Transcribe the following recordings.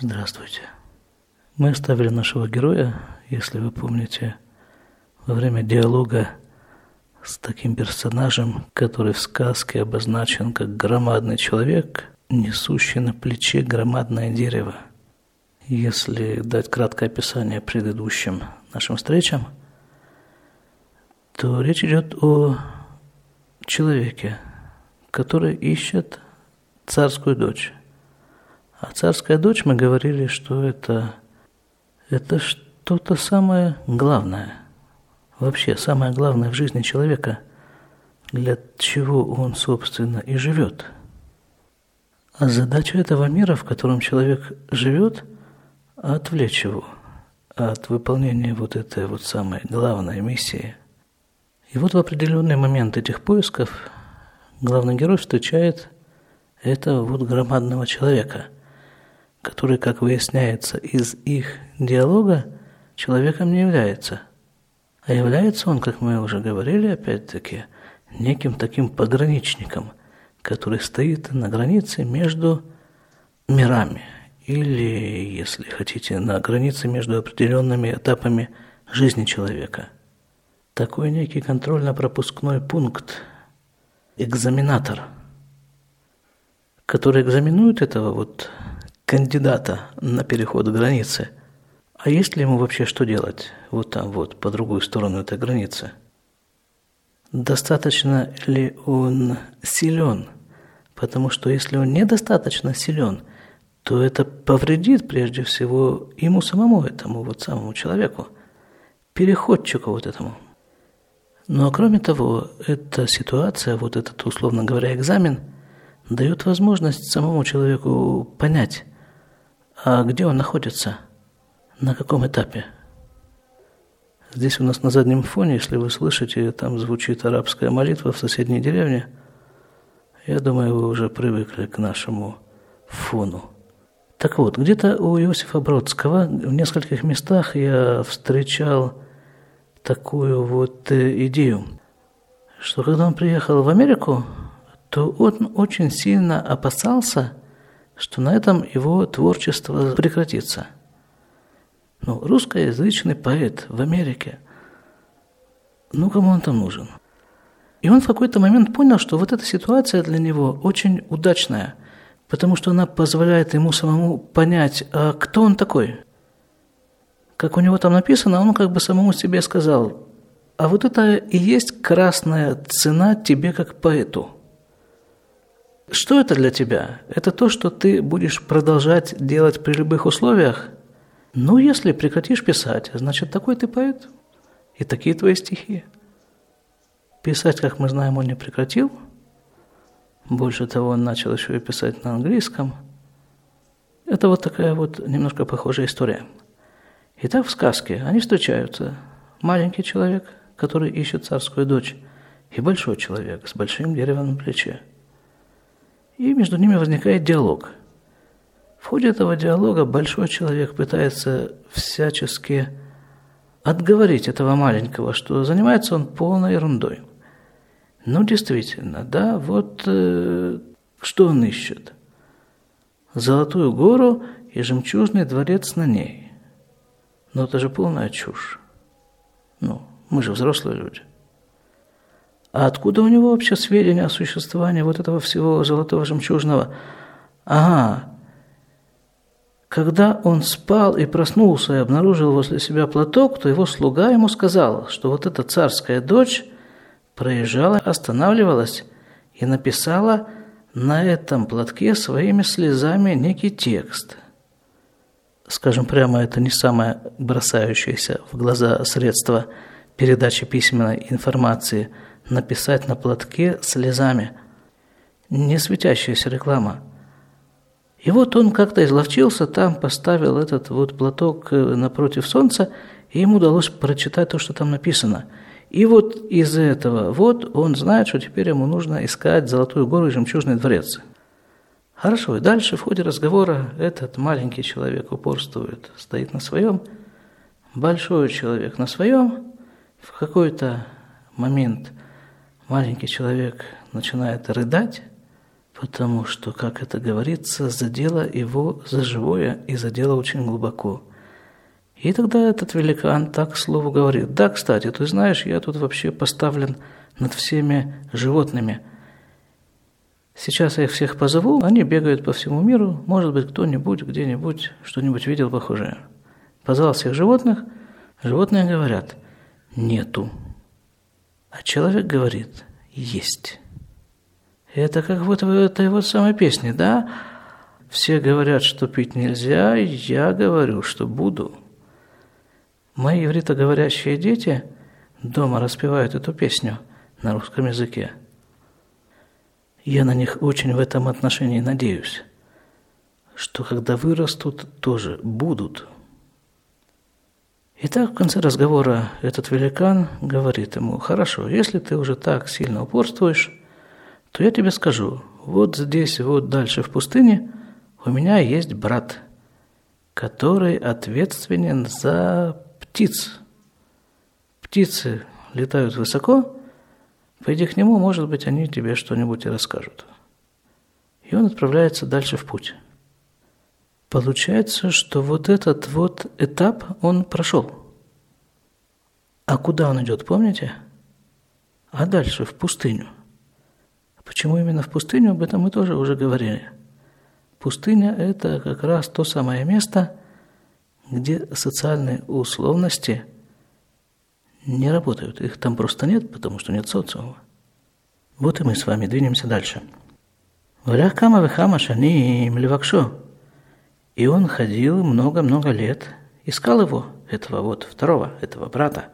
Здравствуйте. Мы оставили нашего героя, если вы помните, во время диалога с таким персонажем, который в сказке обозначен как громадный человек, несущий на плече громадное дерево. Если дать краткое описание предыдущим нашим встречам, то речь идет о человеке, который ищет царскую дочь. А царская дочь, мы говорили, что это, это что-то самое главное. Вообще, самое главное в жизни человека, для чего он, собственно, и живет. А задача этого мира, в котором человек живет, отвлечь его от выполнения вот этой вот самой главной миссии. И вот в определенный момент этих поисков главный герой встречает этого вот громадного человека, который, как выясняется из их диалога, человеком не является. А является он, как мы уже говорили, опять-таки, неким таким пограничником, который стоит на границе между мирами, или, если хотите, на границе между определенными этапами жизни человека. Такой некий контрольно-пропускной пункт, экзаменатор – который экзаменует этого вот кандидата на переход границы, а есть ли ему вообще что делать вот там вот, по другую сторону этой границы? Достаточно ли он силен? Потому что если он недостаточно силен, то это повредит прежде всего ему самому, этому вот самому человеку, переходчику вот этому. Но кроме того, эта ситуация, вот этот, условно говоря, экзамен – дает возможность самому человеку понять, а где он находится, на каком этапе. Здесь у нас на заднем фоне, если вы слышите, там звучит арабская молитва в соседней деревне. Я думаю, вы уже привыкли к нашему фону. Так вот, где-то у Иосифа Бродского в нескольких местах я встречал такую вот э, идею, что когда он приехал в Америку, то он очень сильно опасался, что на этом его творчество прекратится. Ну, русскоязычный поэт в Америке, ну, кому он там нужен? И он в какой-то момент понял, что вот эта ситуация для него очень удачная, потому что она позволяет ему самому понять, а кто он такой. Как у него там написано, он как бы самому себе сказал, а вот это и есть красная цена тебе как поэту – что это для тебя? Это то, что ты будешь продолжать делать при любых условиях? Ну, если прекратишь писать, значит, такой ты поэт. И такие твои стихи. Писать, как мы знаем, он не прекратил. Больше того, он начал еще и писать на английском. Это вот такая вот немножко похожая история. Итак, в сказке они встречаются. Маленький человек, который ищет царскую дочь, и большой человек с большим деревом на плече и между ними возникает диалог. В ходе этого диалога большой человек пытается всячески отговорить этого маленького, что занимается он полной ерундой. Ну, действительно, да, вот э, что он ищет? Золотую гору и жемчужный дворец на ней. Но это же полная чушь. Ну, мы же взрослые люди. А откуда у него вообще сведения о существовании вот этого всего золотого жемчужного? Ага, когда он спал и проснулся и обнаружил возле себя платок, то его слуга ему сказал, что вот эта царская дочь проезжала, останавливалась и написала на этом платке своими слезами некий текст. Скажем прямо, это не самое бросающееся в глаза средство передачи письменной информации – написать на платке слезами. Не светящаяся реклама. И вот он как-то изловчился, там поставил этот вот платок э, напротив солнца, и ему удалось прочитать то, что там написано. И вот из этого вот он знает, что теперь ему нужно искать Золотую гору и Жемчужный дворец. Хорошо, и дальше в ходе разговора этот маленький человек упорствует, стоит на своем, большой человек на своем, в какой-то момент – маленький человек начинает рыдать, потому что, как это говорится, задело его за живое и задело очень глубоко. И тогда этот великан так слову говорит, да, кстати, ты знаешь, я тут вообще поставлен над всеми животными. Сейчас я их всех позову, они бегают по всему миру, может быть, кто-нибудь где-нибудь что-нибудь видел похожее. Позвал всех животных, животные говорят, нету. А человек говорит, есть. Это как вот в этой вот самой песне, да? Все говорят, что пить нельзя, я говорю, что буду. Мои ивритоговорящие дети дома распевают эту песню на русском языке. Я на них очень в этом отношении надеюсь, что когда вырастут, тоже будут. Итак, в конце разговора этот великан говорит ему, хорошо, если ты уже так сильно упорствуешь, то я тебе скажу, вот здесь, вот дальше в пустыне у меня есть брат, который ответственен за птиц. Птицы летают высоко, пойди к нему, может быть, они тебе что-нибудь и расскажут. И он отправляется дальше в путь. Получается, что вот этот вот этап он прошел. А куда он идет, помните? А дальше в пустыню. Почему именно в пустыню, об этом мы тоже уже говорили. Пустыня – это как раз то самое место, где социальные условности не работают. Их там просто нет, потому что нет социума. Вот и мы с вами двинемся дальше. Валях кама вехама шаним левакшо. И он ходил много-много лет, искал его, этого вот второго, этого брата.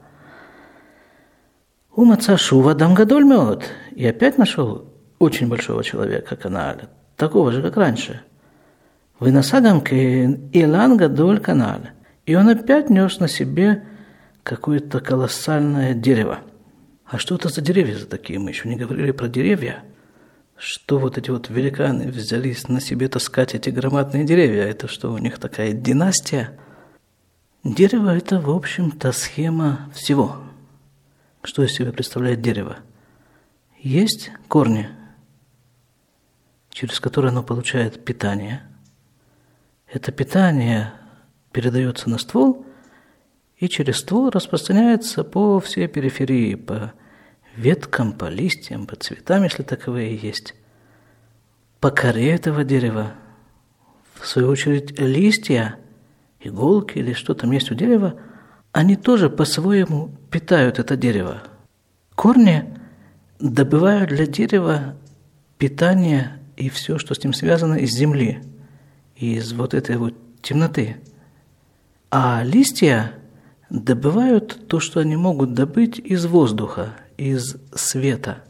Умаца шува дамгадоль мед. И опять нашел очень большого человека каналя, такого же, как раньше. Выносагам кен Илан Гадоль. И он опять нес на себе какое-то колоссальное дерево. А что это за деревья за такие? Мы еще не говорили про деревья. Что вот эти вот великаны взялись на себе таскать эти громадные деревья? Это что, у них такая династия? Дерево – это, в общем-то, схема всего. Что из себя представляет дерево? Есть корни, через которое оно получает питание. Это питание передается на ствол и через ствол распространяется по всей периферии, по веткам, по листьям, по цветам, если таковые есть. По коре этого дерева, в свою очередь, листья, иголки или что там есть у дерева, они тоже по-своему питают это дерево. Корни добывают для дерева питание и все, что с ним связано, из земли, из вот этой вот темноты. А листья добывают то, что они могут добыть из воздуха, из света.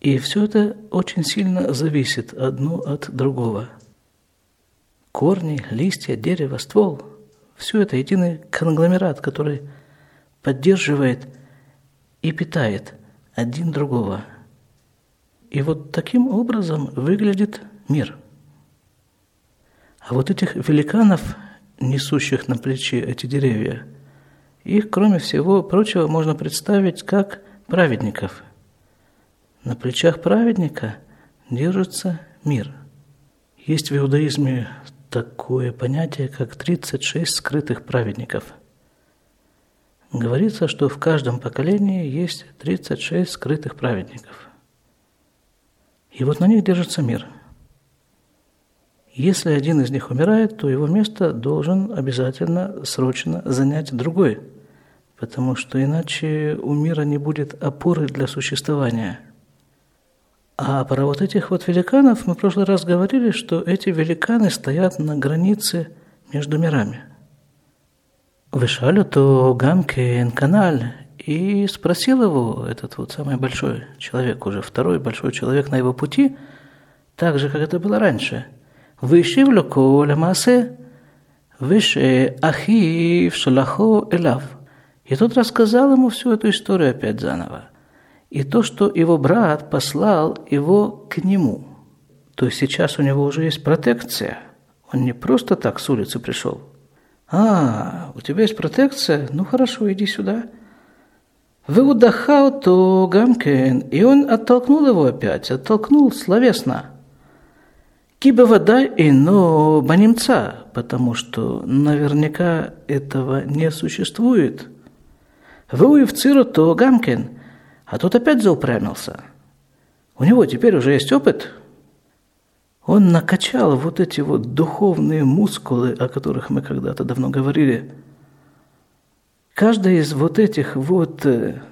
И все это очень сильно зависит одно от другого. Корни, листья, дерево, ствол – все это единый конгломерат, который поддерживает и питает один другого – и вот таким образом выглядит мир. А вот этих великанов, несущих на плече эти деревья, их, кроме всего прочего, можно представить как праведников. На плечах праведника держится мир. Есть в иудаизме такое понятие, как 36 скрытых праведников. Говорится, что в каждом поколении есть 36 скрытых праведников – и вот на них держится мир. Если один из них умирает, то его место должен обязательно срочно занять другой, потому что иначе у мира не будет опоры для существования. А про вот этих вот великанов мы в прошлый раз говорили, что эти великаны стоят на границе между мирами. Вышалю то гамке каналь, и спросил его этот вот самый большой человек, уже второй большой человек на его пути, так же, как это было раньше. «Вышив коля масе, выше ахив шалахо элав». И тот рассказал ему всю эту историю опять заново. И то, что его брат послал его к нему. То есть сейчас у него уже есть протекция. Он не просто так с улицы пришел. «А, у тебя есть протекция? Ну хорошо, иди сюда». Выудахал то гамкен, и он оттолкнул его опять, оттолкнул словесно. Киба вода ино банимца, потому что наверняка этого не существует. Вы в циру то гамкен, а тот опять заупрямился. У него теперь уже есть опыт. Он накачал вот эти вот духовные мускулы, о которых мы когда-то давно говорили. Каждый из вот этих вот э,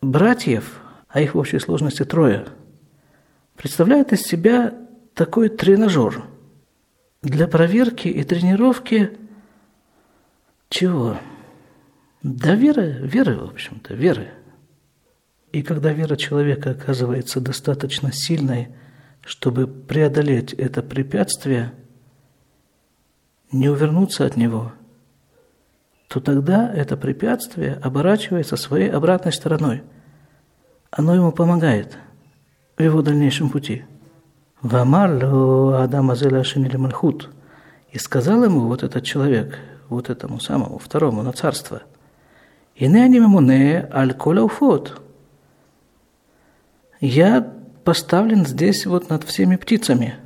братьев, а их в общей сложности трое, представляет из себя такой тренажер для проверки и тренировки чего? Да веры, веры, в общем-то, веры. И когда вера человека оказывается достаточно сильной, чтобы преодолеть это препятствие, не увернуться от него, то тогда это препятствие оборачивается своей обратной стороной. Оно ему помогает в его дальнейшем пути. Вамар Адам Азеля Шинили Мальхут. И сказал ему вот этот человек, вот этому самому, второму на царство, «Ине они мемуне аль коля уфот». Я поставлен здесь вот над всеми птицами.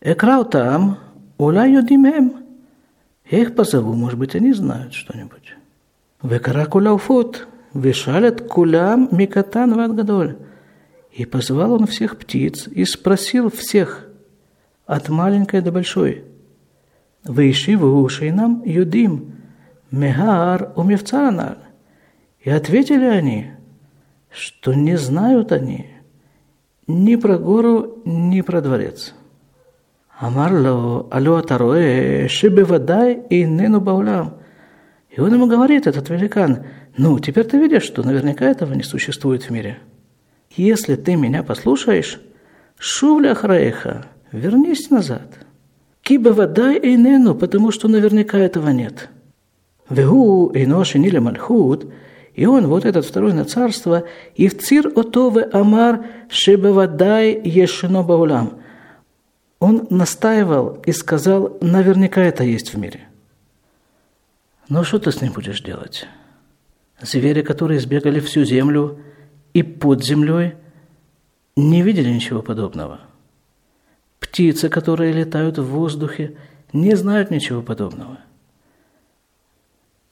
Экрау там, уля юдимем. Я их позову, может быть, они знают что-нибудь. Векара куля уфот, вешалят кулям микатан ватгадоль. И позвал он всех птиц и спросил всех, от маленькой до большой, «Выйши в уши нам юдим, мегар умевцаранал». И ответили они, что не знают они ни про гору, ни про дворец. Амарло, алло, атароэ, шибе водай и нену баулям. И он ему говорит, этот великан, ну, теперь ты видишь, что наверняка этого не существует в мире. Если ты меня послушаешь, шувля храеха, вернись назад. Киба вода и нену, потому что наверняка этого нет. Вегу и ноши ниле мальхут, и он, вот этот второй на царство, и в цир отове амар шебевадай ешено баулам. Он настаивал и сказал, наверняка это есть в мире. Но что ты с ним будешь делать? Звери, которые сбегали всю землю – и под землей не видели ничего подобного. Птицы, которые летают в воздухе, не знают ничего подобного.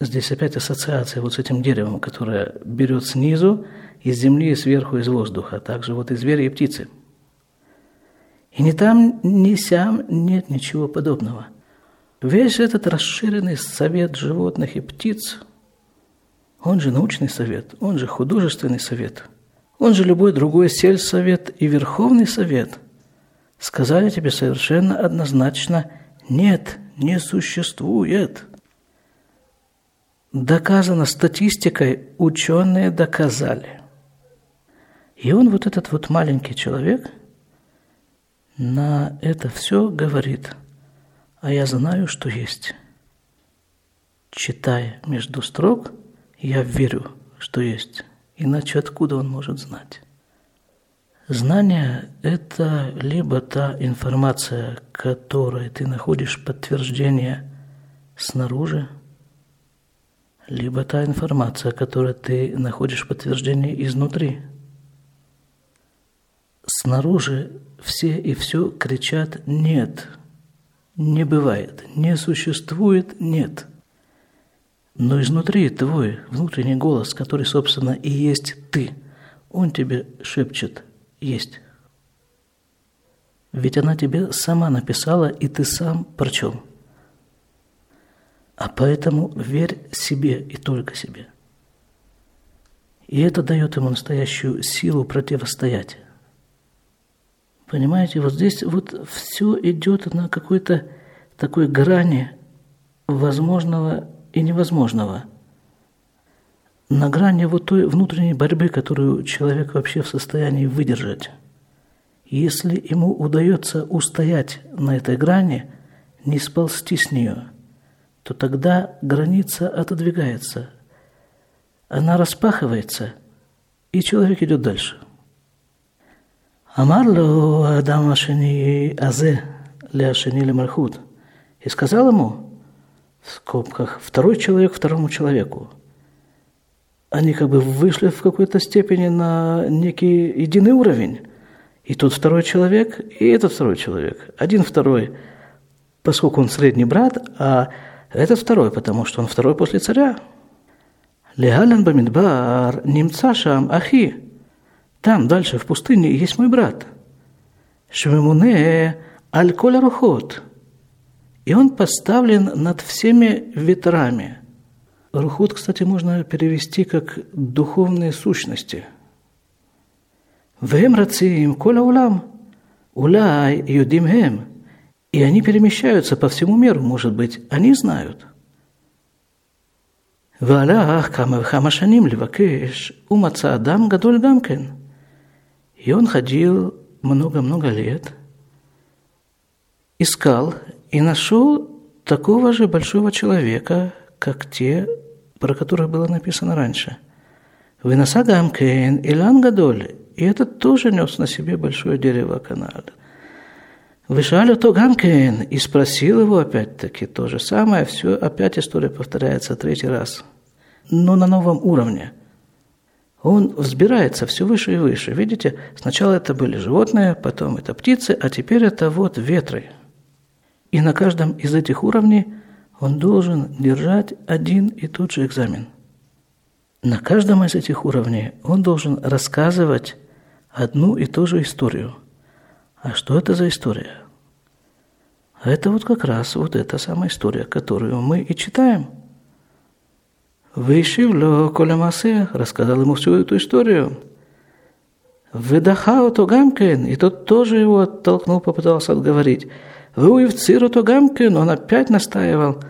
Здесь опять ассоциация вот с этим деревом, которое берет снизу, из земли, и сверху, из воздуха, а также вот и звери, и птицы. И ни там, ни сям нет ничего подобного. Весь этот расширенный совет животных и птиц – он же научный совет, он же художественный совет, он же любой другой сельсовет и верховный совет. Сказали тебе совершенно однозначно «нет, не существует». Доказано статистикой, ученые доказали. И он, вот этот вот маленький человек, на это все говорит, а я знаю, что есть. Читая между строк – я верю, что есть. Иначе откуда он может знать? Знание – это либо та информация, которой ты находишь подтверждение снаружи, либо та информация, которой ты находишь подтверждение изнутри. Снаружи все и все кричат «нет», «не бывает», «не существует», «нет». Но изнутри твой внутренний голос, который, собственно, и есть ты, он тебе шепчет «есть». Ведь она тебе сама написала, и ты сам прочел. А поэтому верь себе и только себе. И это дает ему настоящую силу противостоять. Понимаете, вот здесь вот все идет на какой-то такой грани возможного и невозможного. На грани вот той внутренней борьбы, которую человек вообще в состоянии выдержать. Если ему удается устоять на этой грани, не сползти с нее, то тогда граница отодвигается. Она распахивается, и человек идет дальше. Амарло Адам Ашини Азе Ляшини Мальхут. И сказал ему, в скобках, второй человек второму человеку. Они как бы вышли в какой-то степени на некий единый уровень. И тот второй человек, и этот второй человек. Один второй, поскольку он средний брат, а этот второй, потому что он второй после царя. Легален бамидбар немца шам ахи. Там дальше в пустыне есть мой брат. Швемуне аль коля рухот. И он поставлен над всеми ветрами. Рухот, кстати, можно перевести как духовные сущности. Вем рациим коля улам. Улай юдим хем. И они перемещаются по всему миру, может быть, они знают. Валях камавхамашаним левакеш умаца адам гадоль гамкен. И он ходил много-много лет, искал и нашел такого же большого человека, как те, про которых было написано раньше. Вы Выносагам кейн илан гадоль. И этот тоже нес на себе большое дерево канада – Вышали то Гамкен и спросил его опять-таки то же самое. Все, опять история повторяется третий раз. Но на новом уровне. Он взбирается все выше и выше. Видите, сначала это были животные, потом это птицы, а теперь это вот ветры. И на каждом из этих уровней он должен держать один и тот же экзамен. На каждом из этих уровней он должен рассказывать одну и ту же историю. А что это за история? А это вот как раз вот эта самая история, которую мы и читаем. Вышивло Колямасе рассказал ему всю эту историю. Выдахао то гамкен, и тот тоже его оттолкнул, попытался отговорить. Выуевциру то гамкен, он опять настаивал.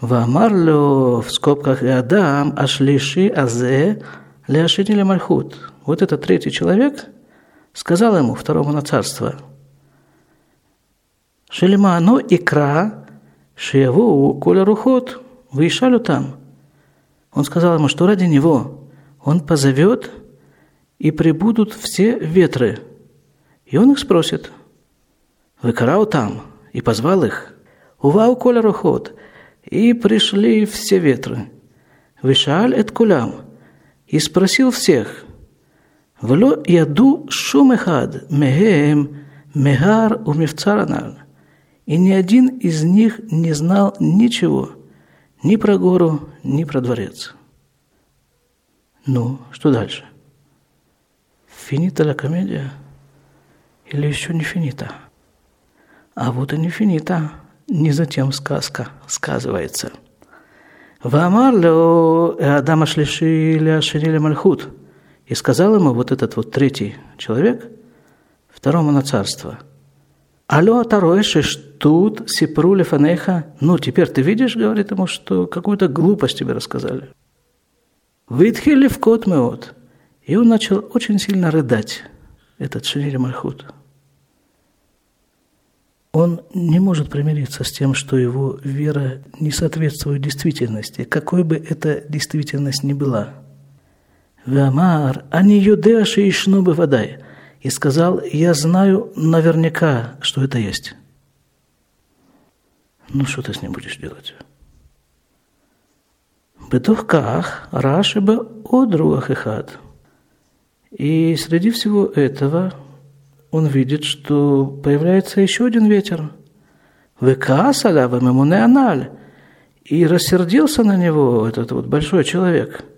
Вамарлю в скобках Адам, ашлиши азе, ляшинили мальхут. Вот этот третий человек – сказал ему, второму на царство, Шелеману икра, шияву коля рухот, выишалю там. Он сказал ему, что ради него он позовет, и прибудут все ветры. И он их спросит, выкрау там, и позвал их, увау коля рухот, и пришли все ветры. Вышаль эт кулям, и спросил всех – ולא ידעו שום אחד מהם מהר ומבצר הנ"ל. и ни один из них не знал ничего ни про гору, ни про дворец. Ну, что дальше? Финита ли комедия? Или еще не финита? А вот и не финита, не затем сказка сказывается. Вамар Адама Шлишиля Шиниля Мальхут. И сказал ему вот этот вот третий человек, второму на царство. Алло, второй Тароиши, тут сипрули фанеха?» Ну, теперь ты видишь, говорит ему, что какую-то глупость тебе рассказали. «Витхили в кот меот». И он начал очень сильно рыдать, этот Шинири Мальхут. Он не может примириться с тем, что его вера не соответствует действительности, какой бы эта действительность ни была – Вамар, они юдеа шиишну водай. И сказал, я знаю наверняка, что это есть. Ну, что ты с ним будешь делать? Бетухках Рашиба одруах ихат. И среди всего этого он видит, что появляется еще один ветер. Вамемуне аналь. И рассердился на него этот вот большой человек –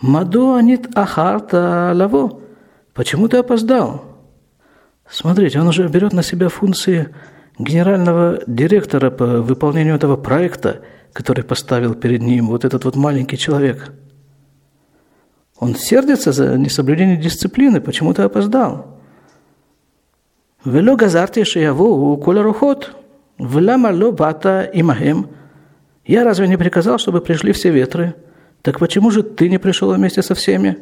Мадуанит ахарта лаво. Почему ты опоздал? Смотрите, он уже берет на себя функции генерального директора по выполнению этого проекта, который поставил перед ним вот этот вот маленький человек. Он сердится за несоблюдение дисциплины, почему ты опоздал. Вело газарти шияву рухот, вляма ло бата имахем. Я разве не приказал, чтобы пришли все ветры? Так почему же ты не пришел вместе со всеми?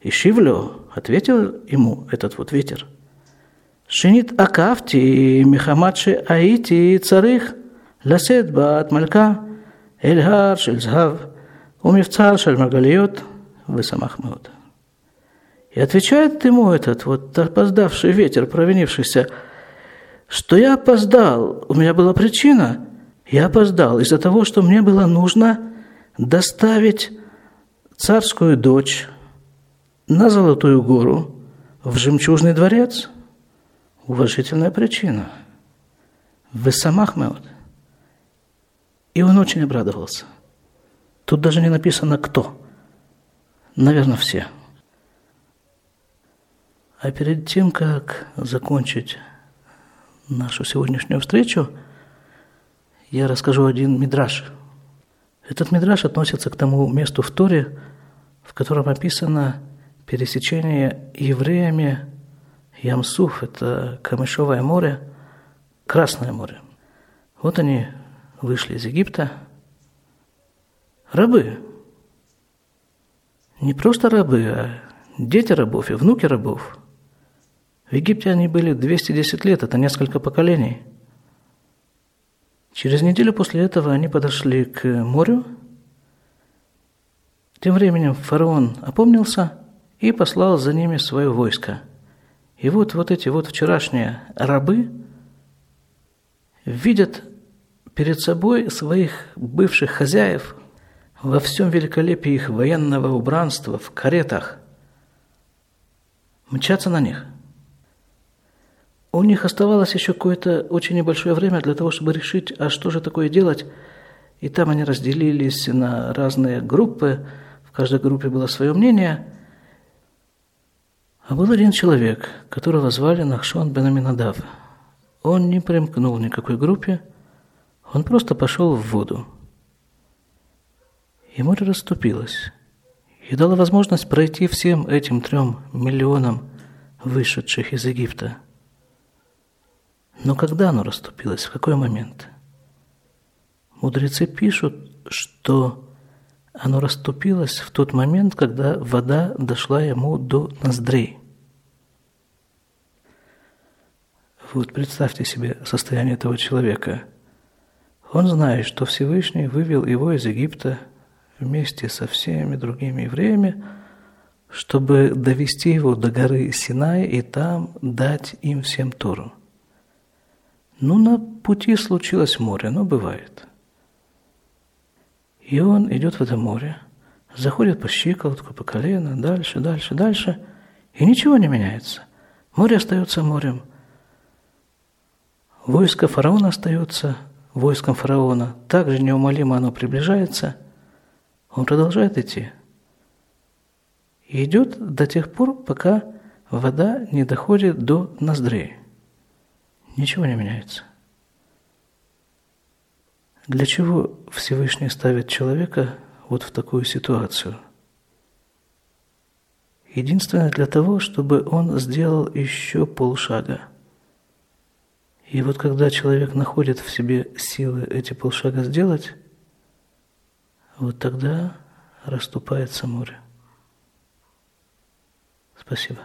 И Шивлю ответил ему этот вот ветер. Шинит акавти михамадши аити царих ласет бат малька эльгар шель згав умевцар шель маргалиот высамах меот. И отвечает ему этот вот опоздавший ветер, провинившийся, что я опоздал, у меня была причина, я опоздал из-за того, что мне было нужно доставить царскую дочь на Золотую гору в жемчужный дворец. Уважительная причина. Вы самах меот. И он очень обрадовался. Тут даже не написано «кто». Наверное, все. А перед тем, как закончить нашу сегодняшнюю встречу, я расскажу один мидраж. Этот мидраж относится к тому месту в Торе, в котором описано пересечение евреями Ямсуф, это Камышовое море, Красное море. Вот они вышли из Египта, рабы. Не просто рабы, а дети рабов и внуки рабов. В Египте они были 210 лет, это несколько поколений. Через неделю после этого они подошли к морю. Тем временем фараон опомнился и послал за ними свое войско. И вот, вот эти вот вчерашние рабы видят перед собой своих бывших хозяев во всем великолепии их военного убранства, в каретах, мчатся на них. У них оставалось еще какое-то очень небольшое время для того, чтобы решить, а что же такое делать. И там они разделились на разные группы, в каждой группе было свое мнение. А был один человек, которого звали Нахшон бен Аминадав. Он не примкнул ни к какой группе, он просто пошел в воду. И море расступилось и дало возможность пройти всем этим трем миллионам вышедших из Египта. Но когда оно расступилось, в какой момент? Мудрецы пишут, что оно расступилось в тот момент, когда вода дошла ему до ноздрей. Вот представьте себе состояние этого человека. Он знает, что Всевышний вывел его из Египта вместе со всеми другими евреями, чтобы довести его до горы Синай и там дать им всем Тору. Ну, на пути случилось море, но бывает. И он идет в это море, заходит по щиколотку, по колено, дальше, дальше, дальше, и ничего не меняется. Море остается морем – Войско фараона остается войском фараона. Также неумолимо оно приближается. Он продолжает идти. И идет до тех пор, пока вода не доходит до ноздрей. Ничего не меняется. Для чего Всевышний ставит человека вот в такую ситуацию? Единственное для того, чтобы он сделал еще полшага – и вот когда человек находит в себе силы эти полшага сделать, вот тогда расступается море. Спасибо.